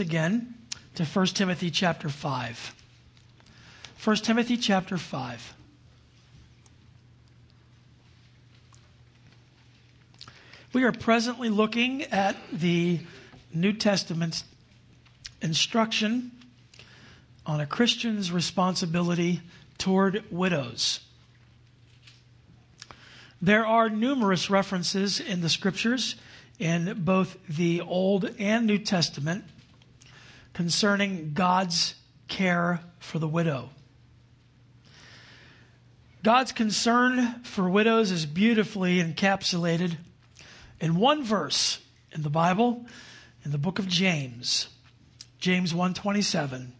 again to 1 Timothy chapter 5. 1 Timothy chapter 5. We are presently looking at the New Testament's instruction on a Christian's responsibility toward widows. There are numerous references in the scriptures in both the Old and New Testament concerning God's care for the widow. God's concern for widows is beautifully encapsulated in one verse in the Bible, in the book of James. James 127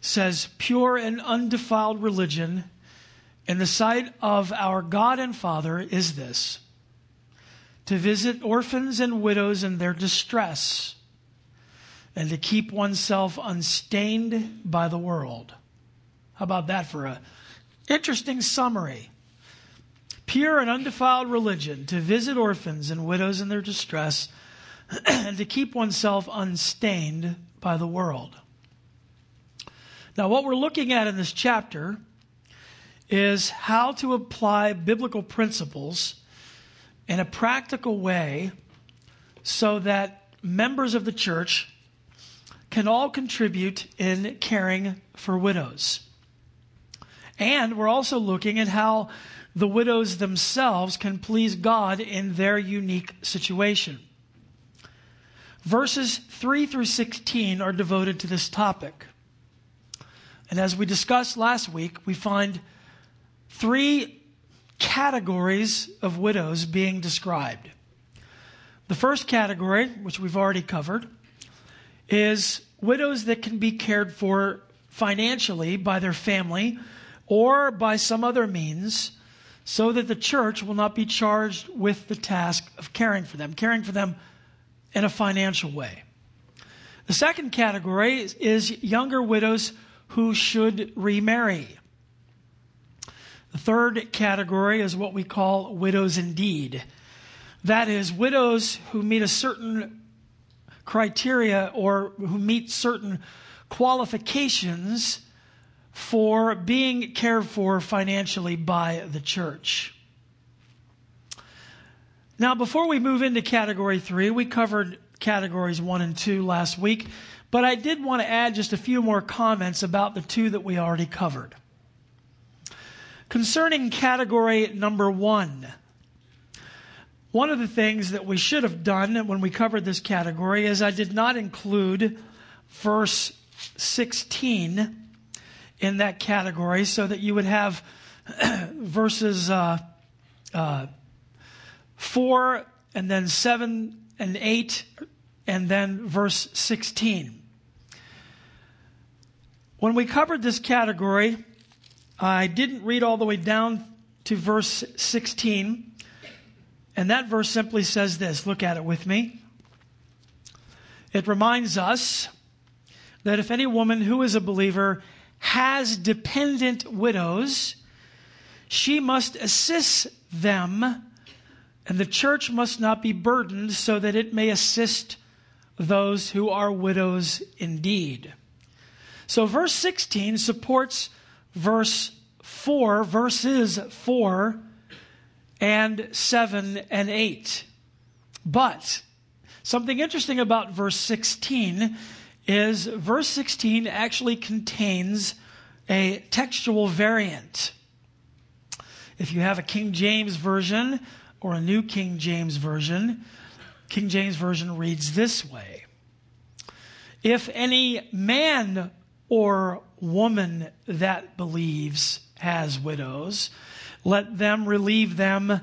says, Pure and undefiled religion in the sight of our God and Father is this to visit orphans and widows in their distress and to keep oneself unstained by the world. How about that for a interesting summary? Pure and undefiled religion to visit orphans and widows in their distress and to keep oneself unstained by the world. Now, what we're looking at in this chapter is how to apply biblical principles in a practical way so that members of the church can all contribute in caring for widows. And we're also looking at how the widows themselves can please God in their unique situation. Verses 3 through 16 are devoted to this topic. And as we discussed last week, we find three categories of widows being described. The first category, which we've already covered, is widows that can be cared for financially by their family or by some other means so that the church will not be charged with the task of caring for them, caring for them in a financial way. The second category is younger widows who should remarry. The third category is what we call widows indeed. That is, widows who meet a certain criteria or who meet certain qualifications for being cared for financially by the church. Now, before we move into category three, we covered categories one and two last week, but I did want to add just a few more comments about the two that we already covered. Concerning category number one, one of the things that we should have done when we covered this category is I did not include verse 16 in that category so that you would have verses uh, uh, 4 and then 7 and 8 and then verse 16. When we covered this category, I didn't read all the way down to verse 16. And that verse simply says this look at it with me. It reminds us that if any woman who is a believer has dependent widows, she must assist them, and the church must not be burdened so that it may assist those who are widows indeed. So, verse 16 supports verse 4, verses 4 and 7 and 8. But something interesting about verse 16 is verse 16 actually contains a textual variant. If you have a King James version or a New King James version, King James version reads this way If any man or woman that believes has widows, let them relieve them,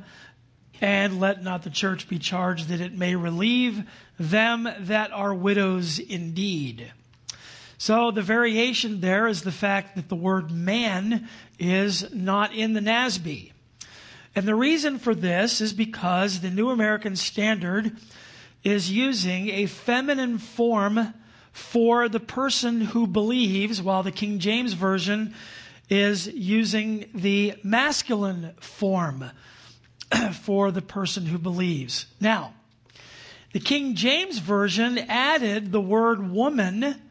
and let not the church be charged that it may relieve them that are widows indeed. So the variation there is the fact that the word man is not in the NASB. And the reason for this is because the New American Standard is using a feminine form for the person who believes, while the King James Version is using the masculine form for the person who believes. Now, The King James Version added the word woman,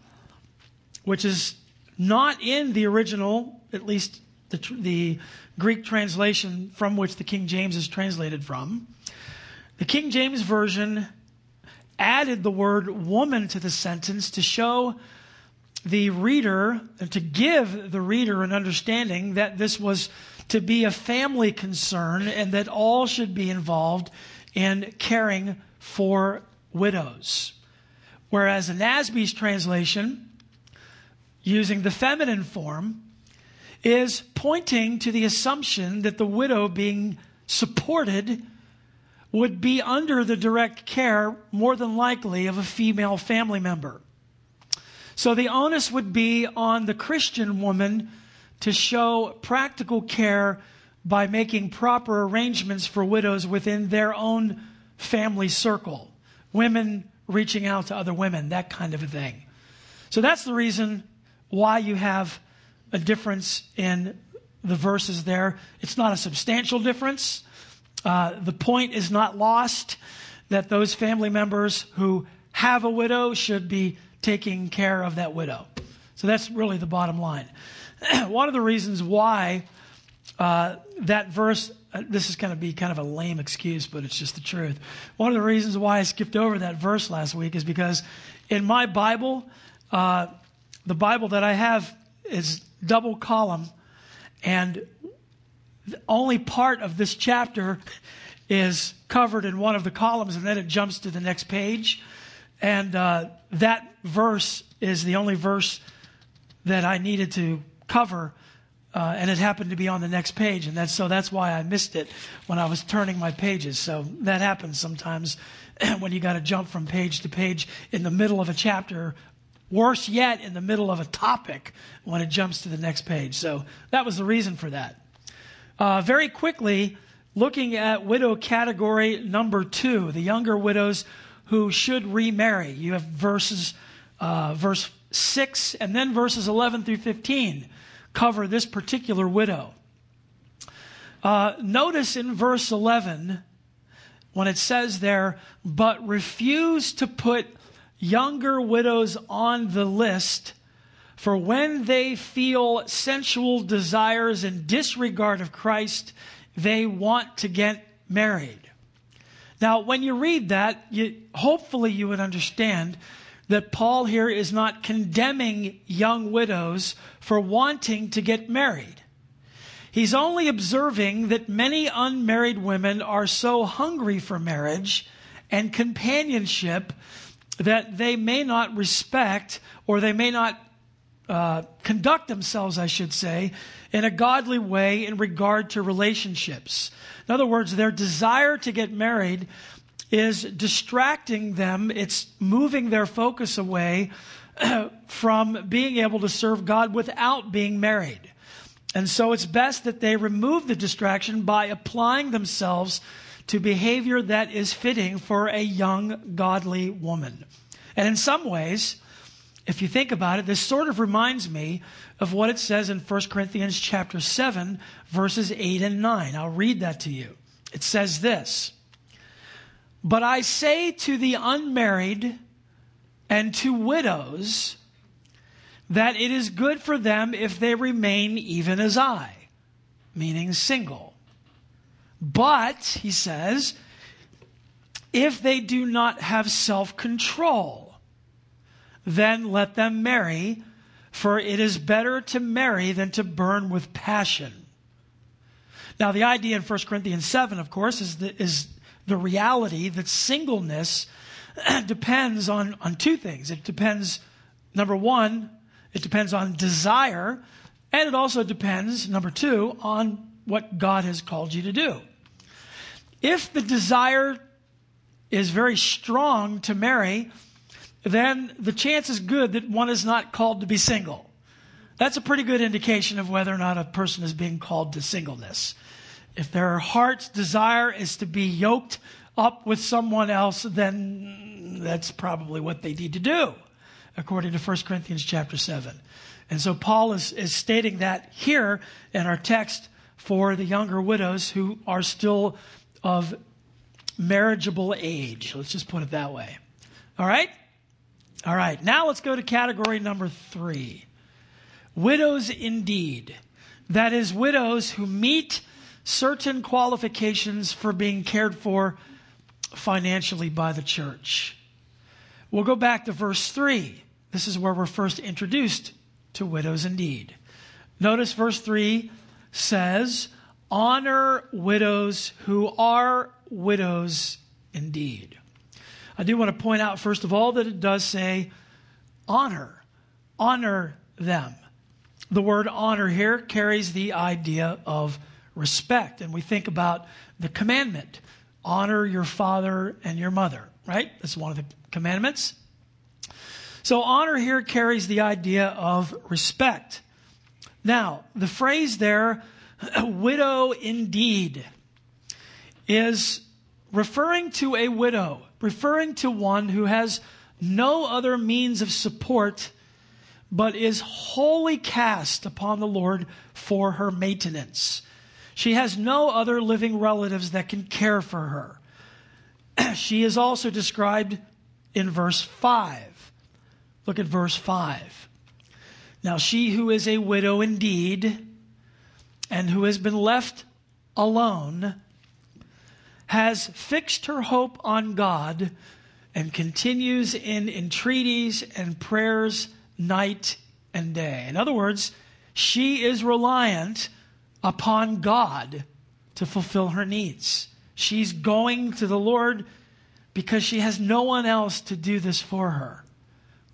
which is not in the original, at least the, the Greek translation from which the King James is translated from. The King James Version added the word woman to the sentence to show the reader, to give the reader an understanding that this was to be a family concern and that all should be involved in caring for widows. Whereas in NASB's translation, using the feminine form, is pointing to the assumption that the widow being supported would be under the direct care, more than likely, of a female family member. So the onus would be on the Christian woman to show practical care by making proper arrangements for widows within their own family circle. Women reaching out to other women, that kind of a thing. So that's the reason why you have a difference in the verses there. It's not a substantial difference. Uh, the point is not lost that those family members who have a widow should be taking care of that widow. So that's really the bottom line. One of the reasons why uh, that verse, uh, this is going to be kind of a lame excuse, but it's just the truth. One of the reasons why I skipped over that verse last week is because in my Bible, uh, the Bible that I have is double column, and only part of this chapter is covered in one of the columns, and then it jumps to the next page. And uh, that verse is the only verse that I needed to cover, uh, and it happened to be on the next page, and that's so that's why I missed it when I was turning my pages. So that happens sometimes when you got to jump from page to page in the middle of a chapter. Worse yet, in the middle of a topic when it jumps to the next page. So that was the reason for that. Uh, very quickly, looking at widow category number two, the younger widows who should remarry. You have verses, uh, verse 6 and then verses 11 through 15 cover this particular widow. Uh, notice in verse 11 when it says there, but refuse to put younger widows on the list for when they feel sensual desires and disregard of Christ, they want to get married. Now, when you read that, you, hopefully you would understand that Paul here is not condemning young widows for wanting to get married. He's only observing that many unmarried women are so hungry for marriage and companionship that they may not respect or they may not uh, conduct themselves, I should say, in a godly way in regard to relationships. In other words, their desire to get married is distracting them, it's moving their focus away from being able to serve God without being married. And so it's best that they remove the distraction by applying themselves to behavior that is fitting for a young, godly woman. And in some ways, if you think about it, this sort of reminds me of what it says in 1 Corinthians chapter 7, verses 8 and 9. I'll read that to you. It says this But I say to the unmarried and to widows that it is good for them if they remain even as I, meaning single. But, he says, if they do not have self control, then let them marry, for it is better to marry than to burn with passion. Now, the idea in 1 Corinthians 7, of course, is the, is the reality that singleness depends on, on two things. It depends, number one, it depends on desire, and it also depends, number two, on what God has called you to do. If the desire is very strong to marry, then the chance is good that one is not called to be single. That's a pretty good indication of whether or not a person is being called to singleness. If their heart's desire is to be yoked up with someone else, then that's probably what they need to do, according to 1 Corinthians chapter 7. And so Paul is, is stating that here in our text for the younger widows who are still of marriageable age. Let's just put it that way. All right? All right, now let's go to category number three widows indeed. That is, widows who meet certain qualifications for being cared for financially by the church. We'll go back to verse 3. This is where we're first introduced to widows indeed. Notice verse 3 says, Honor widows who are widows indeed. I do want to point out, first of all, that it does say honor. Honor them. The word honor here carries the idea of respect. And we think about the commandment honor your father and your mother, right? That's one of the commandments. So honor here carries the idea of respect. Now, the phrase there, widow indeed, is referring to a widow, referring to one who has no other means of support but is wholly cast upon the Lord for her maintenance. She has no other living relatives that can care for her. she is also described in verse 5. Look at verse 5. Now, she who is a widow indeed, and who has been left alone, has fixed her hope on God and continues in entreaties and prayers night and day. In other words, she is reliant upon God to fulfill her needs. She's going to the Lord because she has no one else to do this for her.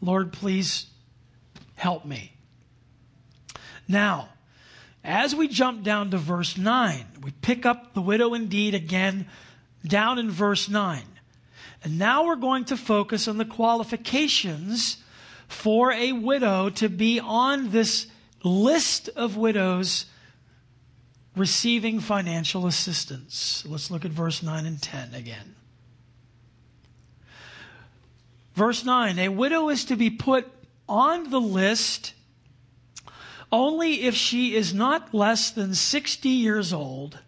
Lord, please help me. Now, as we jump down to verse 9, we pick up the widow indeed again down in verse 9. And now we're going to focus on the qualifications for a widow to be on this list of widows receiving financial assistance. Let's look at verse 9 and 10 again. Verse 9 A widow is to be put on the list only if she is not less than 60 years old,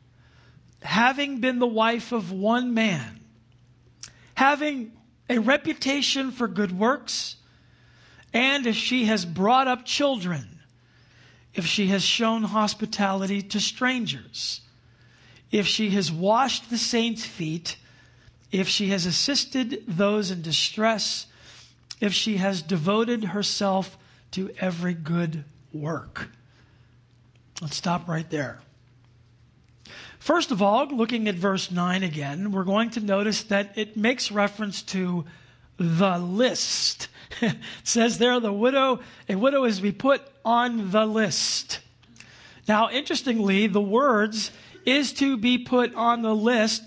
having been the wife of one man, having a reputation for good works, and if she has brought up children, if she has shown hospitality to strangers, if she has washed the saints' feet, if she has assisted those in distress, if she has devoted herself to every good work. Let's stop right there. First of all, looking at verse 9 again, we're going to notice that it makes reference to the list. It says there, the widow, a widow is to be put on the list. Now, interestingly, the words is to be put on the list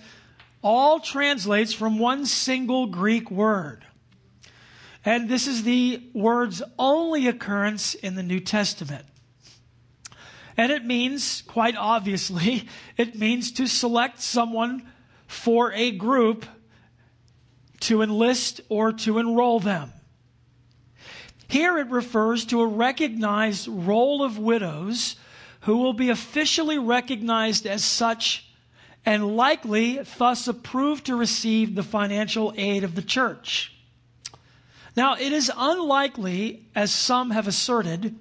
all translates from one single Greek word. And this is the word's only occurrence in the New Testament. And it means, quite obviously, it means to select someone for a group to enlist or to enroll them. Here it refers to a recognized roll of widows who will be officially recognized as such and likely thus approved to receive the financial aid of the church. Now, it is unlikely, as some have asserted,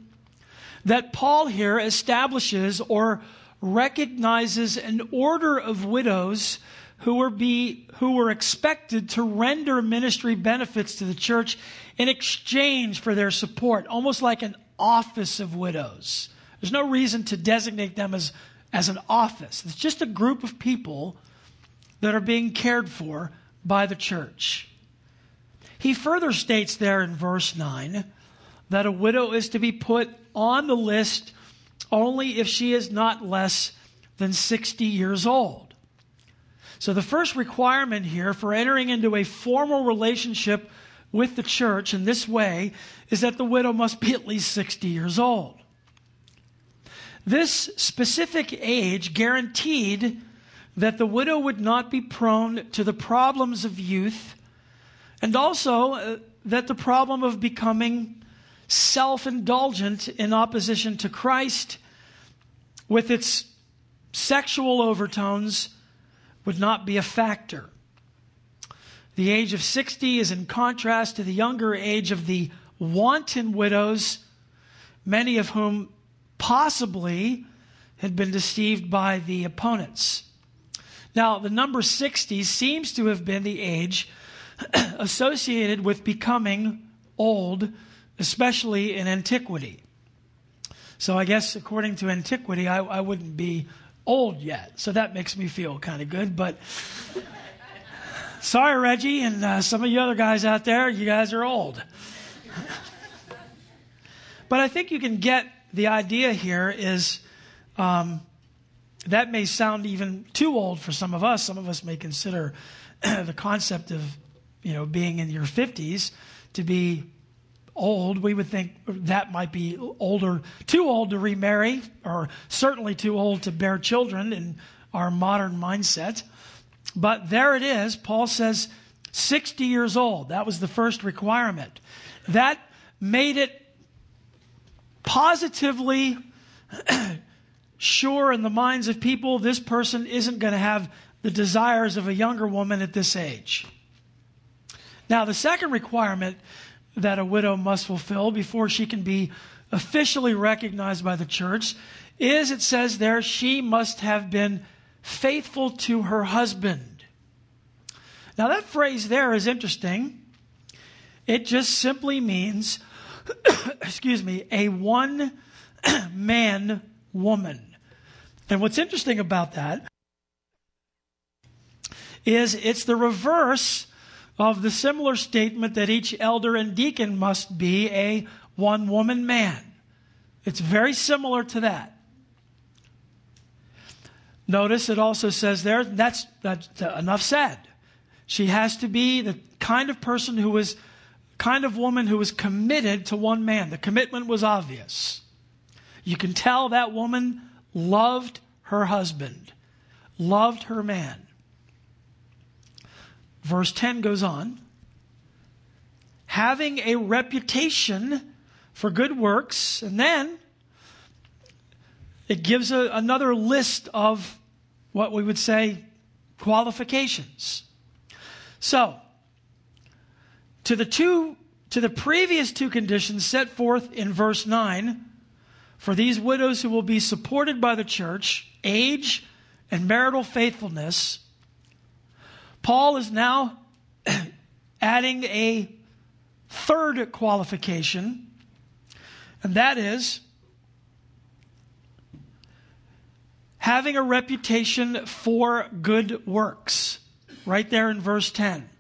that Paul here establishes or recognizes an order of widows who were, be, who were expected to render ministry benefits to the church in exchange for their support, almost like an office of widows. There's no reason to designate them as, as an office. It's just a group of people that are being cared for by the church. He further states there in verse 9 that a widow is to be put on the list only if she is not less than 60 years old. So, the first requirement here for entering into a formal relationship with the church in this way is that the widow must be at least 60 years old. This specific age guaranteed that the widow would not be prone to the problems of youth and also uh, that the problem of becoming self indulgent in opposition to Christ with its sexual overtones would not be a factor. The age of 60 is in contrast to the younger age of the wanton widows, many of whom possibly had been deceived by the opponents. Now, the number 60 seems to have been the age associated with becoming old, especially in antiquity. So I guess according to antiquity, I, I wouldn't be old yet. So that makes me feel kind of good. But sorry, Reggie, and uh, some of you other guys out there, you guys are old. but I think you can get the idea here is um, that may sound even too old for some of us. Some of us may consider the concept of you know being in your 50s to be old, we would think that might be older, too old to remarry, or certainly too old to bear children in our modern mindset. But there it is. Paul says 60 years old. That was the first requirement. That made it positively sure in the minds of people this person isn't going to have the desires of a younger woman at this age. Now, the second requirement that a widow must fulfill before she can be officially recognized by the church is it says there she must have been faithful to her husband. Now, that phrase there is interesting. It just simply means, excuse me, a one man woman. And what's interesting about that is it's the reverse of the similar statement that each elder and deacon must be a one woman man. It's very similar to that. Notice it also says there, that's, that's enough said. She has to be the kind of person who was, kind of woman who was committed to one man. The commitment was obvious. You can tell that woman loved her husband, loved her man. Verse 10 goes on having a reputation for good works, and then it gives a, another list of what we would say qualifications. So, to the two to the previous two conditions set forth in verse 9 for these widows who will be supported by the church, age and marital faithfulness, Paul is now adding a third qualification, and that is having a reputation for good works. Right there in verse 10.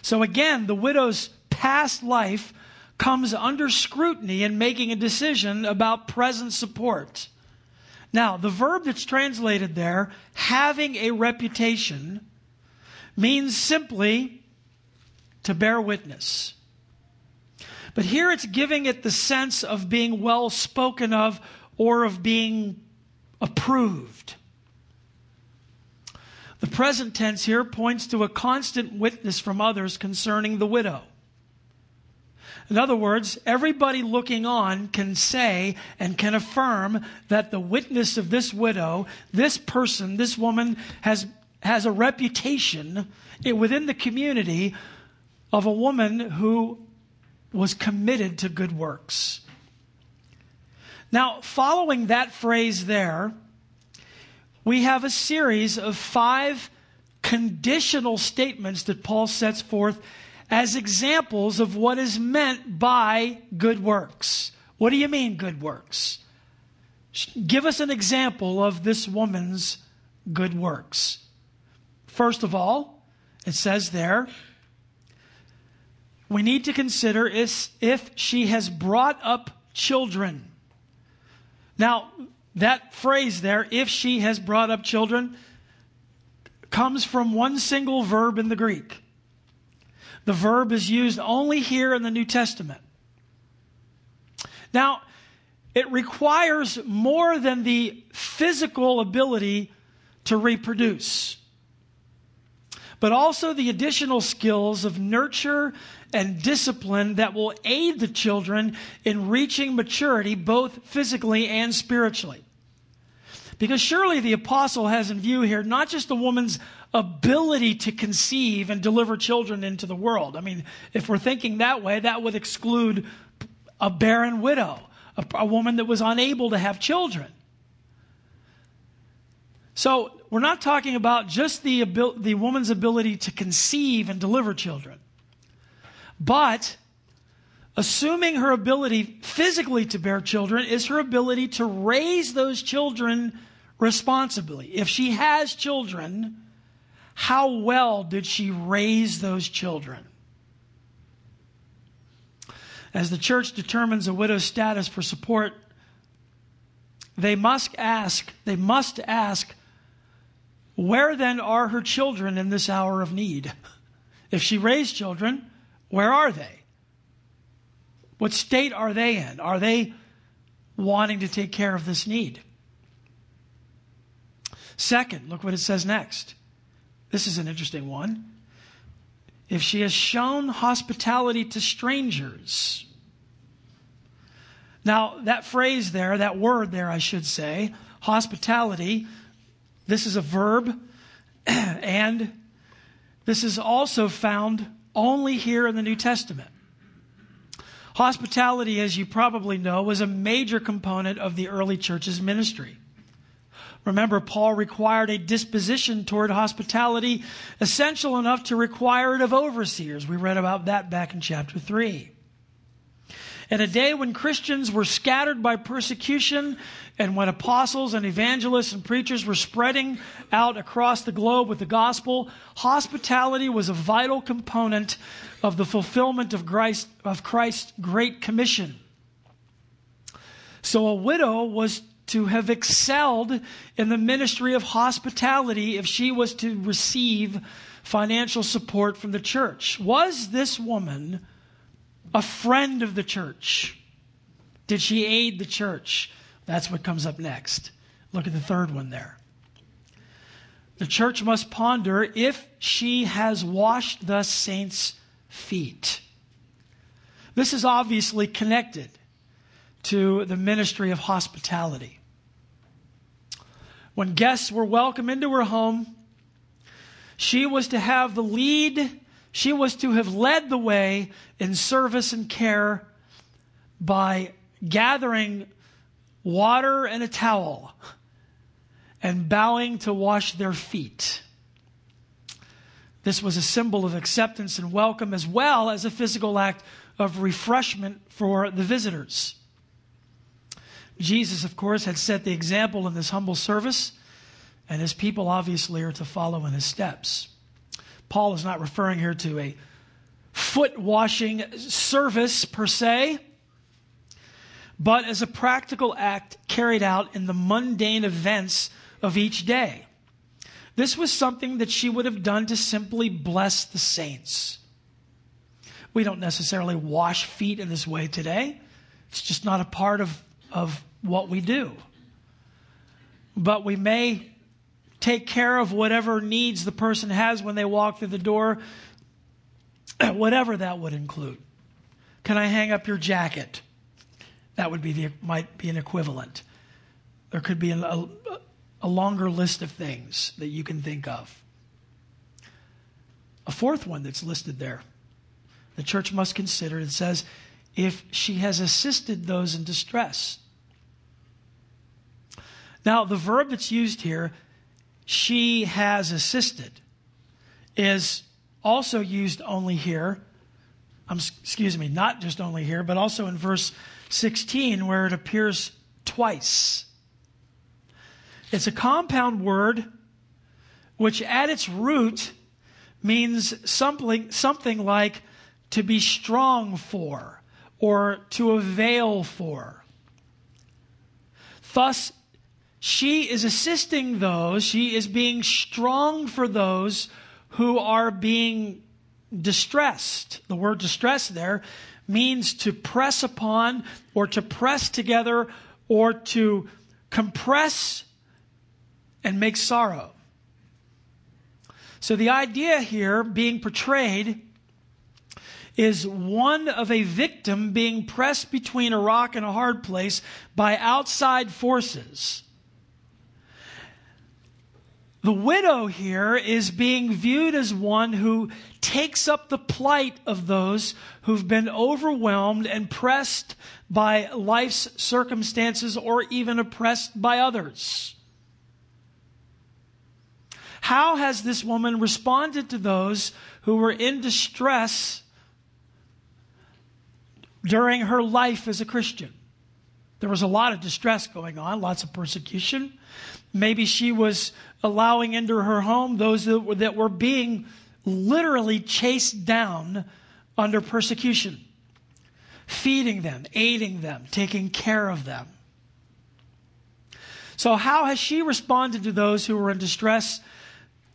So again, the widow's past life comes under scrutiny in making a decision about present support. Now, the verb that's translated there, having a reputation, means simply to bear witness. But here it's giving it the sense of being well spoken of or of being approved. The present tense here points to a constant witness from others concerning the widow. In other words, everybody looking on can say and can affirm that the witness of this widow, this person, this woman, has has a reputation within the community of a woman who was committed to good works. Now, following that phrase there, we have a series of five conditional statements that Paul sets forth as examples of what is meant by good works. What do you mean, good works? Give us an example of this woman's good works. First of all, it says there, we need to consider is if she has brought up children. Now, that phrase there, if she has brought up children, comes from one single verb in the Greek. The verb is used only here in the New Testament. Now, it requires more than the physical ability to reproduce but also the additional skills of nurture and discipline that will aid the children in reaching maturity, both physically and spiritually. Because surely the apostle has in view here not just the woman's ability to conceive and deliver children into the world. I mean, if we're thinking that way, that would exclude a barren widow, a, a woman that was unable to have children. So we're not talking about just the, abil- the woman's ability to conceive and deliver children, but assuming her ability physically to bear children is her ability to raise those children responsibly. If she has children, how well did she raise those children? As the church determines a widow's status for support, they must ask, they must ask where then are her children in this hour of need? If she raised children, where are they? What state are they in? Are they wanting to take care of this need? Second, look what it says next. This is an interesting one. If she has shown hospitality to strangers. Now, that phrase there, that word there, I should say, hospitality, this is a verb, and this is also found only here in the New Testament. Hospitality, as you probably know, was a major component of the early church's ministry. Remember, Paul required a disposition toward hospitality essential enough to require it of overseers. We read about that back in chapter 3. In a day when Christians were scattered by persecution and when apostles and evangelists and preachers were spreading out across the globe with the gospel, hospitality was a vital component of the fulfillment of, Christ, of Christ's great commission. So a widow was to have excelled in the ministry of hospitality if she was to receive financial support from the church. Was this woman a friend of the church? Did she aid the church? That's what comes up next. Look at the third one there. The church must ponder if she has washed the saints' feet. This is obviously connected to the ministry of hospitality. When guests were welcome into her home, she was to have the lead she was to have led the way in service and care by gathering water and a towel and bowing to wash their feet. This was a symbol of acceptance and welcome as well as a physical act of refreshment for the visitors. Jesus, of course, had set the example in this humble service, and his people obviously are to follow in his steps. Paul is not referring here to a foot washing service per se, but as a practical act carried out in the mundane events of each day. This was something that she would have done to simply bless the saints. We don't necessarily wash feet in this way today. It's just not a part of, of what we do. But we may take care of whatever needs the person has when they walk through the door, whatever that would include. Can I hang up your jacket? That would be the might be an equivalent. There could be a, a, longer list of things that you can think of. A fourth one that's listed there, the church must consider. It says, if she has assisted those in distress. Now, the verb that's used here she has assisted is also used only here. Excuse me, not just only here, but also in verse 16 where it appears twice. It's a compound word which at its root means something, something like to be strong for or to avail for. Thus, she is assisting those, she is being strong for those who are being distressed. The word distress there means to press upon or to press together or to compress and make sorrow. So the idea here being portrayed is one of a victim being pressed between a rock and a hard place by outside forces The widow here is being viewed as one who takes up the plight of those who've been overwhelmed and pressed by life's circumstances or even oppressed by others. How has this woman responded to those who were in distress during her life as a Christian? There was a lot of distress going on, lots of persecution. Maybe she was allowing into her home those that were, that were being literally chased down under persecution, feeding them, aiding them, taking care of them. So, how has she responded to those who were in distress,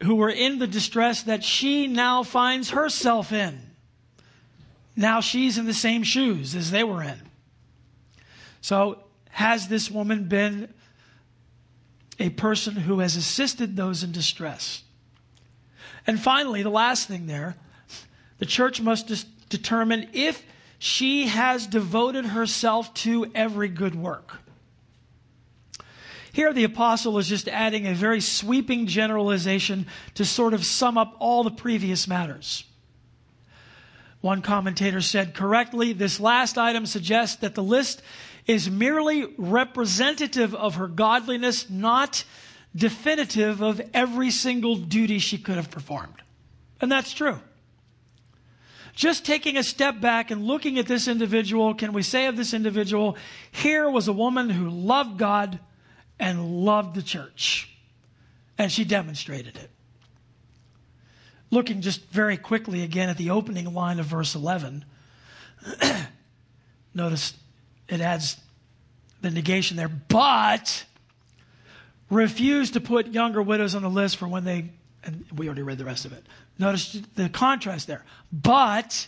who were in the distress that she now finds herself in? Now she's in the same shoes as they were in. So, has this woman been a person who has assisted those in distress. And finally, the last thing there, the church must dis- determine if she has devoted herself to every good work. Here, the apostle is just adding a very sweeping generalization to sort of sum up all the previous matters. One commentator said correctly this last item suggests that the list is merely representative of her godliness, not definitive of every single duty she could have performed. And that's true. Just taking a step back and looking at this individual, can we say of this individual, here was a woman who loved God and loved the church. And she demonstrated it. Looking just very quickly again at the opening line of verse 11, notice it adds the negation there, but refused to put younger widows on the list for when they, and we already read the rest of it. Notice the contrast there. But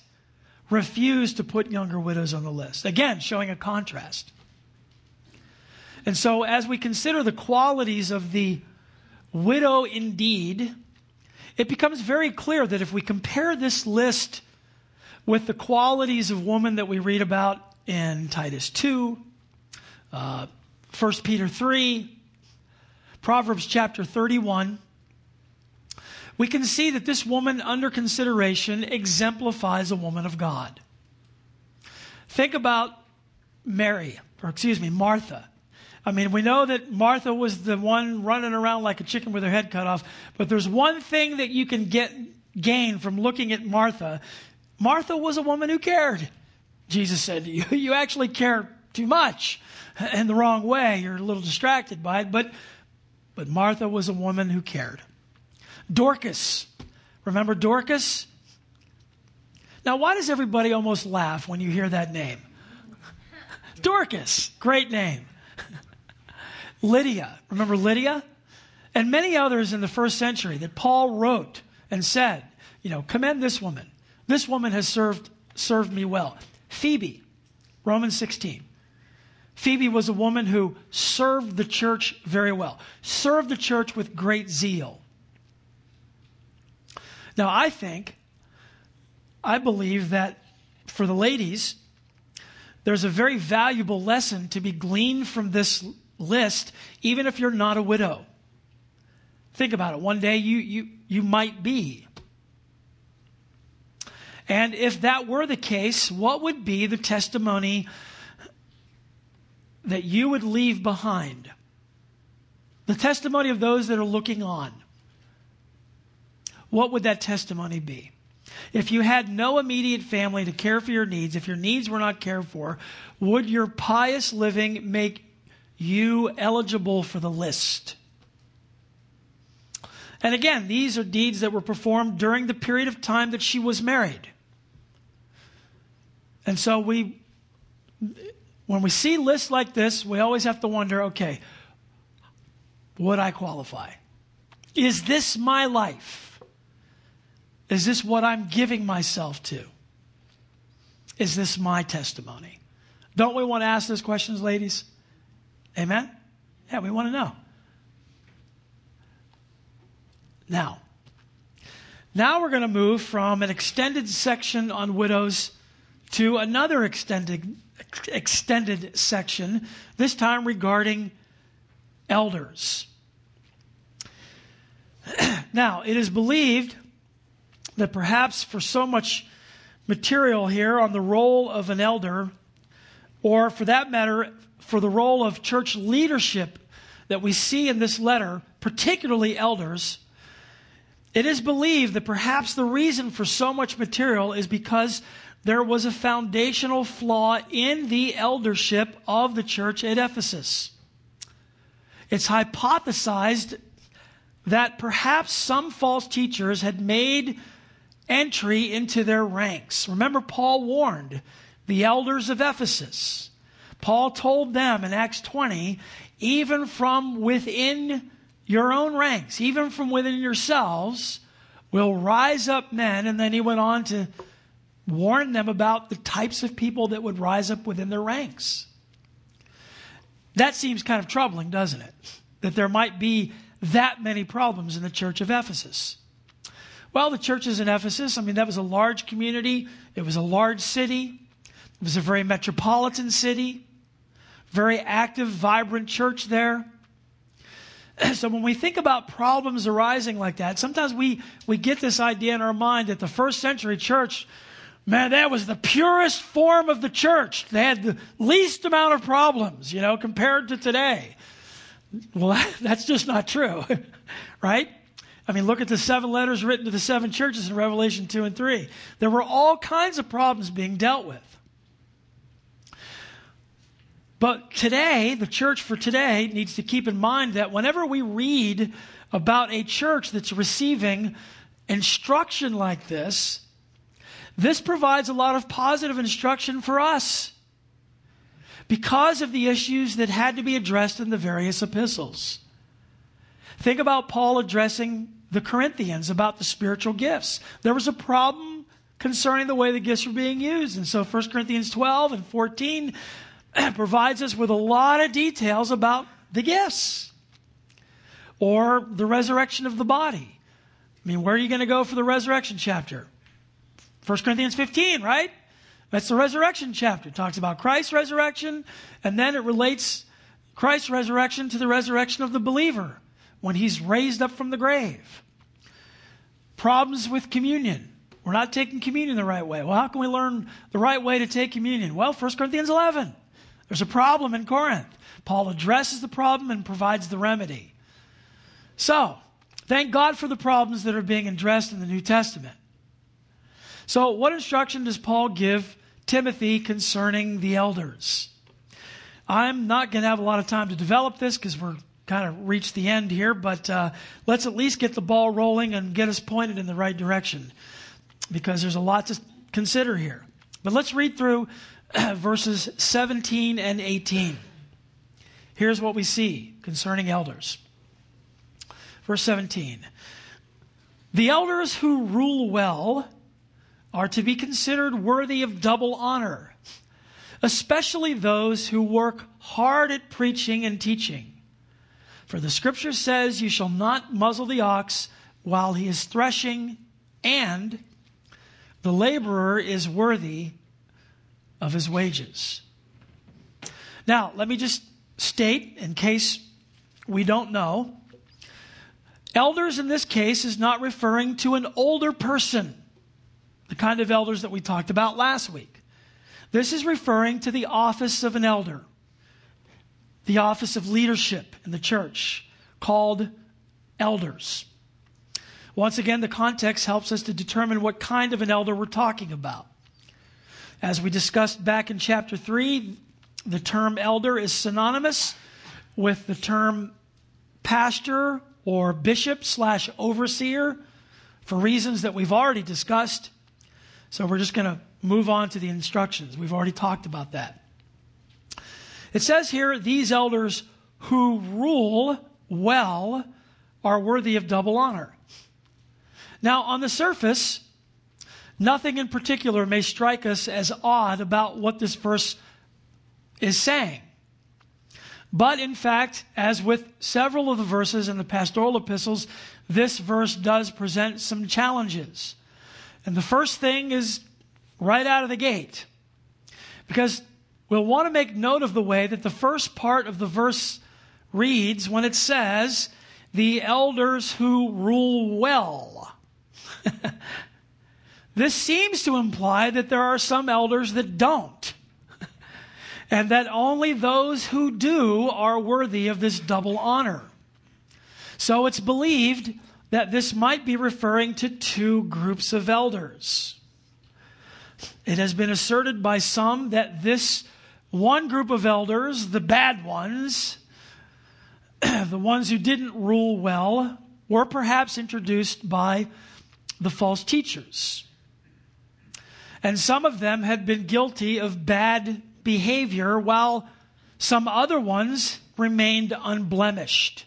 refused to put younger widows on the list. Again, showing a contrast. And so, as we consider the qualities of the widow indeed, it becomes very clear that if we compare this list with the qualities of woman that we read about in Titus 2, uh, 1 Peter 3, Proverbs chapter 31, we can see that this woman under consideration exemplifies a woman of God. Think about Mary, or excuse me, Martha. I mean, we know that Martha was the one running around like a chicken with her head cut off, but there's one thing that you can get gain from looking at Martha. Martha was a woman who cared. Jesus said, to You, you actually care too much in the wrong way. You're a little distracted by it. But, but Martha was a woman who cared. Dorcas. Remember Dorcas? Now, why does everybody almost laugh when you hear that name? Dorcas. Great name. Lydia. Remember Lydia? And many others in the first century that Paul wrote and said, you know, commend this woman. This woman has served, served me well. Phoebe, Romans 16. Phoebe was a woman who served the church very well, served the church with great zeal. Now, I think, I believe that for the ladies, there's a very valuable lesson to be gleaned from this list, even if you're not a widow. Think about it. One day you, you, you might be. And if that were the case, what would be the testimony that you would leave behind. The testimony of those that are looking on. What would that testimony be? If you had no immediate family to care for your needs, if your needs were not cared for, would your pious living make you eligible for the list? And again, these are deeds that were performed during the period of time that she was married. And so we when we see lists like this, we always have to wonder okay, would I qualify? Is this my life? Is this what I'm giving myself to? Is this my testimony? Don't we want to ask those questions, ladies? Amen? Yeah, we want to know. Now, now we're going to move from an extended section on widows to another extended extended section, this time regarding elders. now, it is believed that perhaps for so much material here on the role of an elder, or for that matter, for the role of church leadership that we see in this letter, particularly elders, it is believed that perhaps the reason for so much material is because there was a foundational flaw in the eldership of the church at Ephesus. It's hypothesized that perhaps some false teachers had made entry into their ranks. Remember, Paul warned the elders of Ephesus. Paul told them in Acts 20, even from within your own ranks, even from within yourselves, will rise up men. And then he went on to warn them about the types of people that would rise up within their ranks. That seems kind of troubling, doesn't it? That there might be that many problems in the church of Ephesus. Well, the churches in Ephesus, I mean, that was a large community, it was a large city, it was a very metropolitan city, very active, vibrant church there. So when we think about problems arising like that, sometimes we, we get this idea in our mind that the first century church, man, that was the purest form of the church. They had the least amount of problems, you know, compared to today. Well, that's just not true, right? I mean, look at the seven letters written to the seven churches in Revelation 2 and 3. There were all kinds of problems being dealt with. But today, the church for today needs to keep in mind that whenever we read about a church that's receiving instruction like this, this provides a lot of positive instruction for us because of the issues that had to be addressed in the various epistles. Think about Paul addressing the Corinthians about the spiritual gifts. There was a problem concerning the way the gifts were being used. And so 1 Corinthians 12 and 14 provides us with a lot of details about the gifts or the resurrection of the body. I mean, where are you going to go for the resurrection chapter? 1 Corinthians 15, right? That's the resurrection chapter. It talks about Christ's resurrection, and then it relates Christ's resurrection to the resurrection of the believer when he's raised up from the grave. Problems with communion. We're not taking communion the right way. Well, how can we learn the right way to take communion? Well, 1 Corinthians 11. There's a problem in Corinth. Paul addresses the problem and provides the remedy. So, thank God for the problems that are being addressed in the New Testament. So, what instruction does Paul give Timothy concerning the elders? I'm not going to have a lot of time to develop this because we're kind of reached the end here, but uh, let's at least get the ball rolling and get us pointed in the right direction because there's a lot to consider here. But let's read through verses 17 and 18. Here's what we see concerning elders. Verse 17 The elders who rule well are to be considered worthy of double honor, especially those who work hard at preaching and teaching. For the scripture says, You shall not muzzle the ox while he is threshing, and the laborer is worthy of his wages. Now, let me just state, in case we don't know, elders in this case is not referring to an older person, the kind of elders that we talked about last week. This is referring to the office of an elder the office of leadership in the church called elders. Once again, the context helps us to determine what kind of an elder we're talking about. As we discussed back in chapter 3, the term elder is synonymous with the term pastor or bishop slash overseer for reasons that we've already discussed. So we're just going to move on to the instructions. We've already talked about that. It says here, these elders who rule well are worthy of double honor. Now, on the surface, nothing in particular may strike us as odd about what this verse is saying. But in fact, as with several of the verses in the pastoral epistles, this verse does present some challenges. And the first thing is right out of the gate. Because we'll want to make note of the way that the first part of the verse reads when it says, the elders who rule well. this seems to imply that there are some elders that don't, and that only those who do are worthy of this double honor. So it's believed that this might be referring to two groups of elders. It has been asserted by some that this one group of elders, the bad ones, the ones who didn't rule well, were perhaps introduced by the false teachers. And some of them had been guilty of bad behavior, while some other ones remained unblemished.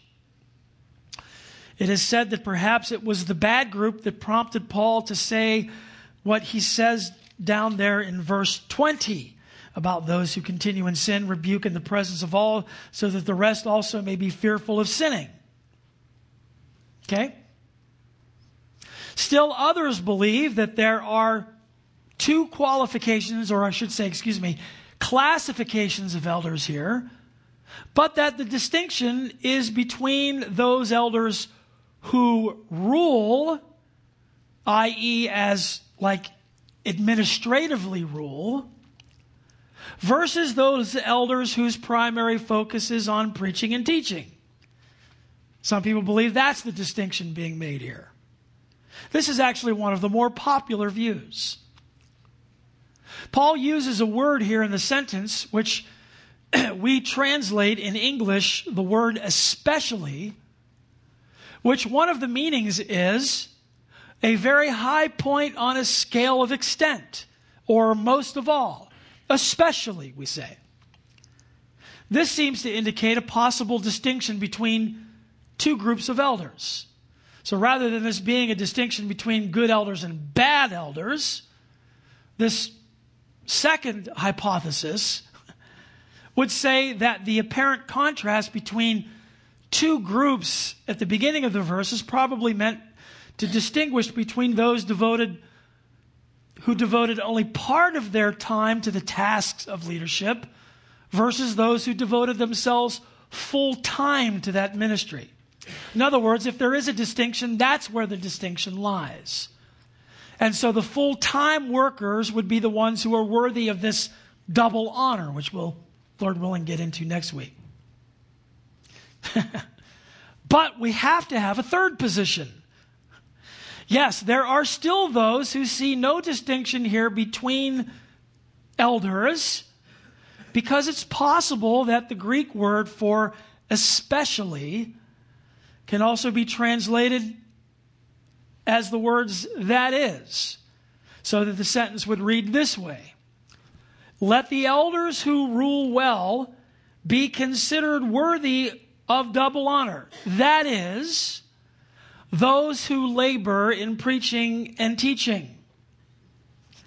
It is said that perhaps it was the bad group that prompted Paul to say what he says down there in verse 20 about those who continue in sin, rebuke in the presence of all, so that the rest also may be fearful of sinning. Okay? Still, others believe that there are two qualifications, or I should say, excuse me, classifications of elders here, but that the distinction is between those elders who rule, i.e., as like administratively rule, versus those elders whose primary focus is on preaching and teaching. Some people believe that's the distinction being made here. This is actually one of the more popular views. Paul uses a word here in the sentence which we translate in English the word especially, which one of the meanings is a very high point on a scale of extent, or most of all especially, we say. This seems to indicate a possible distinction between two groups of elders. So rather than this being a distinction between good elders and bad elders, this second hypothesis would say that the apparent contrast between two groups at the beginning of the verse is probably meant to distinguish between those devoted who devoted only part of their time to the tasks of leadership versus those who devoted themselves full time to that ministry. In other words, if there is a distinction, that's where the distinction lies. And so the full time workers would be the ones who are worthy of this double honor, which we'll, Lord willing, get into next week. but we have to have a third position. Yes, there are still those who see no distinction here between elders because it's possible that the Greek word for especially can also be translated as the words that is, so that the sentence would read this way Let the elders who rule well be considered worthy of double honor. That is, those who labor in preaching and teaching.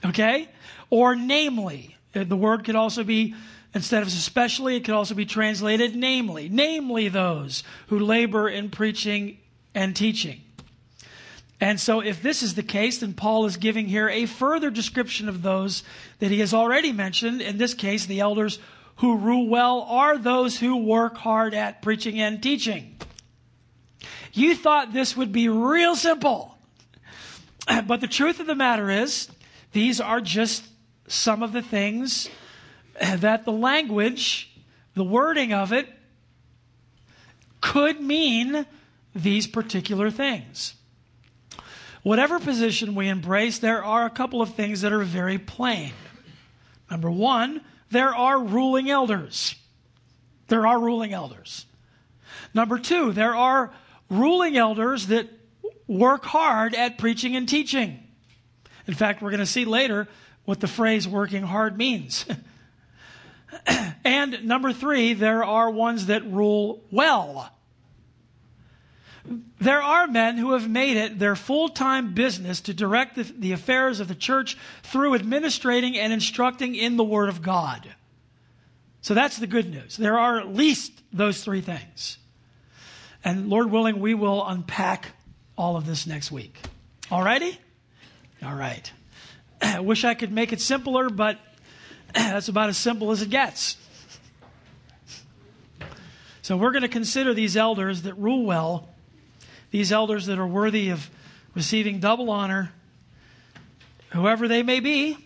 Okay? Or namely, uh, the word could also be, instead of especially, it could also be translated namely. Namely, those who labor in preaching and teaching. And so, if this is the case, then Paul is giving here a further description of those that he has already mentioned. In this case, the elders who rule well are those who work hard at preaching and teaching. You thought this would be real simple. But the truth of the matter is, these are just some of the things that the language, the wording of it, could mean these particular things. Whatever position we embrace, there are a couple of things that are very plain. Number one, there are ruling elders. There are ruling elders. Number two, there are ruling elders that work hard at preaching and teaching. In fact, we're going to see later what the phrase working hard means. and number three, there are ones that rule well. There are men who have made it their full time business to direct the, the, affairs of the church through administrating and instructing in the Word of God. So that's the good news. There are at least those three things. And Lord willing, we will unpack all of this next week. All righty? All right. I wish I could make it simpler, but that's about as simple as it gets. So we're going to consider these elders that rule well these elders that are worthy of receiving double honor, whoever they may be,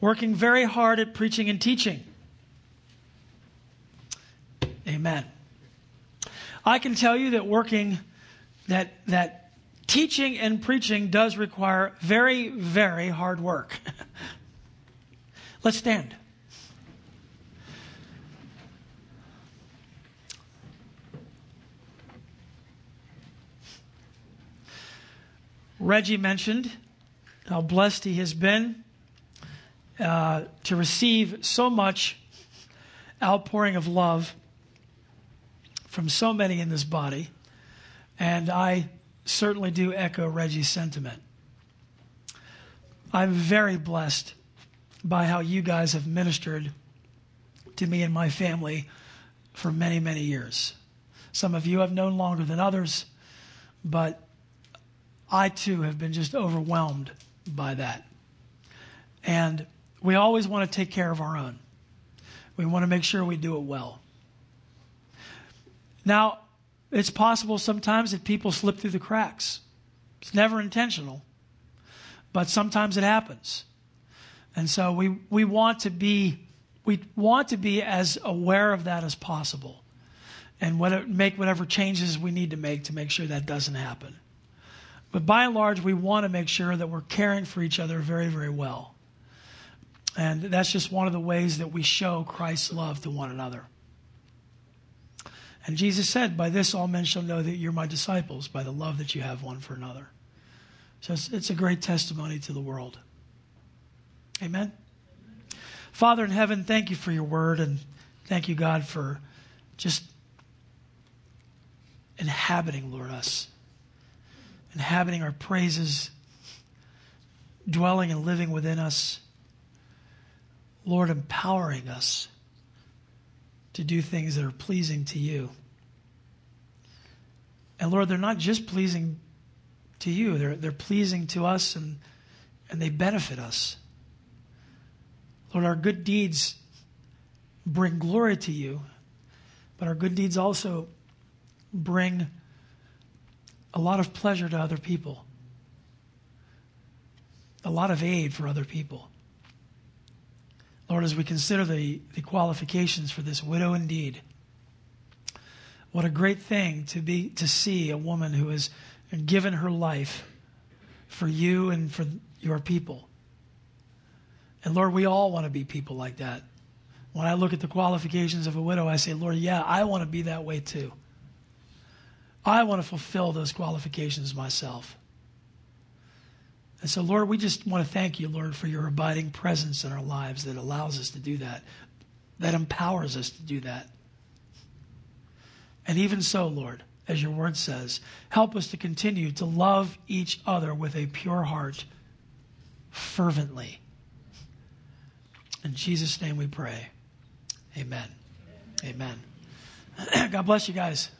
working very hard at preaching and teaching. Amen. I can tell you that working, that, that teaching and preaching does require very, very hard work. Let's stand. Reggie mentioned how blessed he has been uh, to receive so much outpouring of love from so many in this body. And I certainly do echo Reggie's sentiment. I'm very blessed by how you guys have ministered to me and my family for many, many years. Some of you have known longer than others, but I too have been just overwhelmed by that. And we always want to take care of our own. We want to make sure we do it well. Now, it's possible sometimes that people slip through the cracks. It's never intentional, but sometimes it happens. And so we, we want to be we want to be as aware of that as possible and what, make whatever changes we need to make to make sure that doesn't happen. But by and large, we want to make sure that we're caring for each other very, very well. And that's just one of the ways that we show Christ's love to one another. And Jesus said, By this all men shall know that you're my disciples, by the love that you have one for another. So it's, it's a great testimony to the world. Amen. Father in heaven, thank you for your word, and thank you, God, for just inhabiting, Lord, us inhabiting our praises, dwelling and living within us. Lord, empowering us to do things that are pleasing to you. And Lord, they're not just pleasing to you, they're, they're pleasing to us and, and they benefit us. Lord, our good deeds bring glory to you, but our good deeds also bring a lot of pleasure to other people, a lot of aid for other people. Lord, as we consider the, the qualifications for this widow indeed, what a great thing to be to see a woman who has given her life for you and for your people. And Lord, we all want to be people like that. When I look at the qualifications of a widow, I say, Lord, yeah, I want to be that way too. I want to fulfill those qualifications myself. And so, Lord, we just want to thank you, Lord, for your abiding presence in our lives that allows us to do that, that empowers us to do that. And even so, Lord, as your word says, help us to continue to love each other with a pure heart, fervently. In Jesus' name we pray. Amen. Amen. God bless you guys.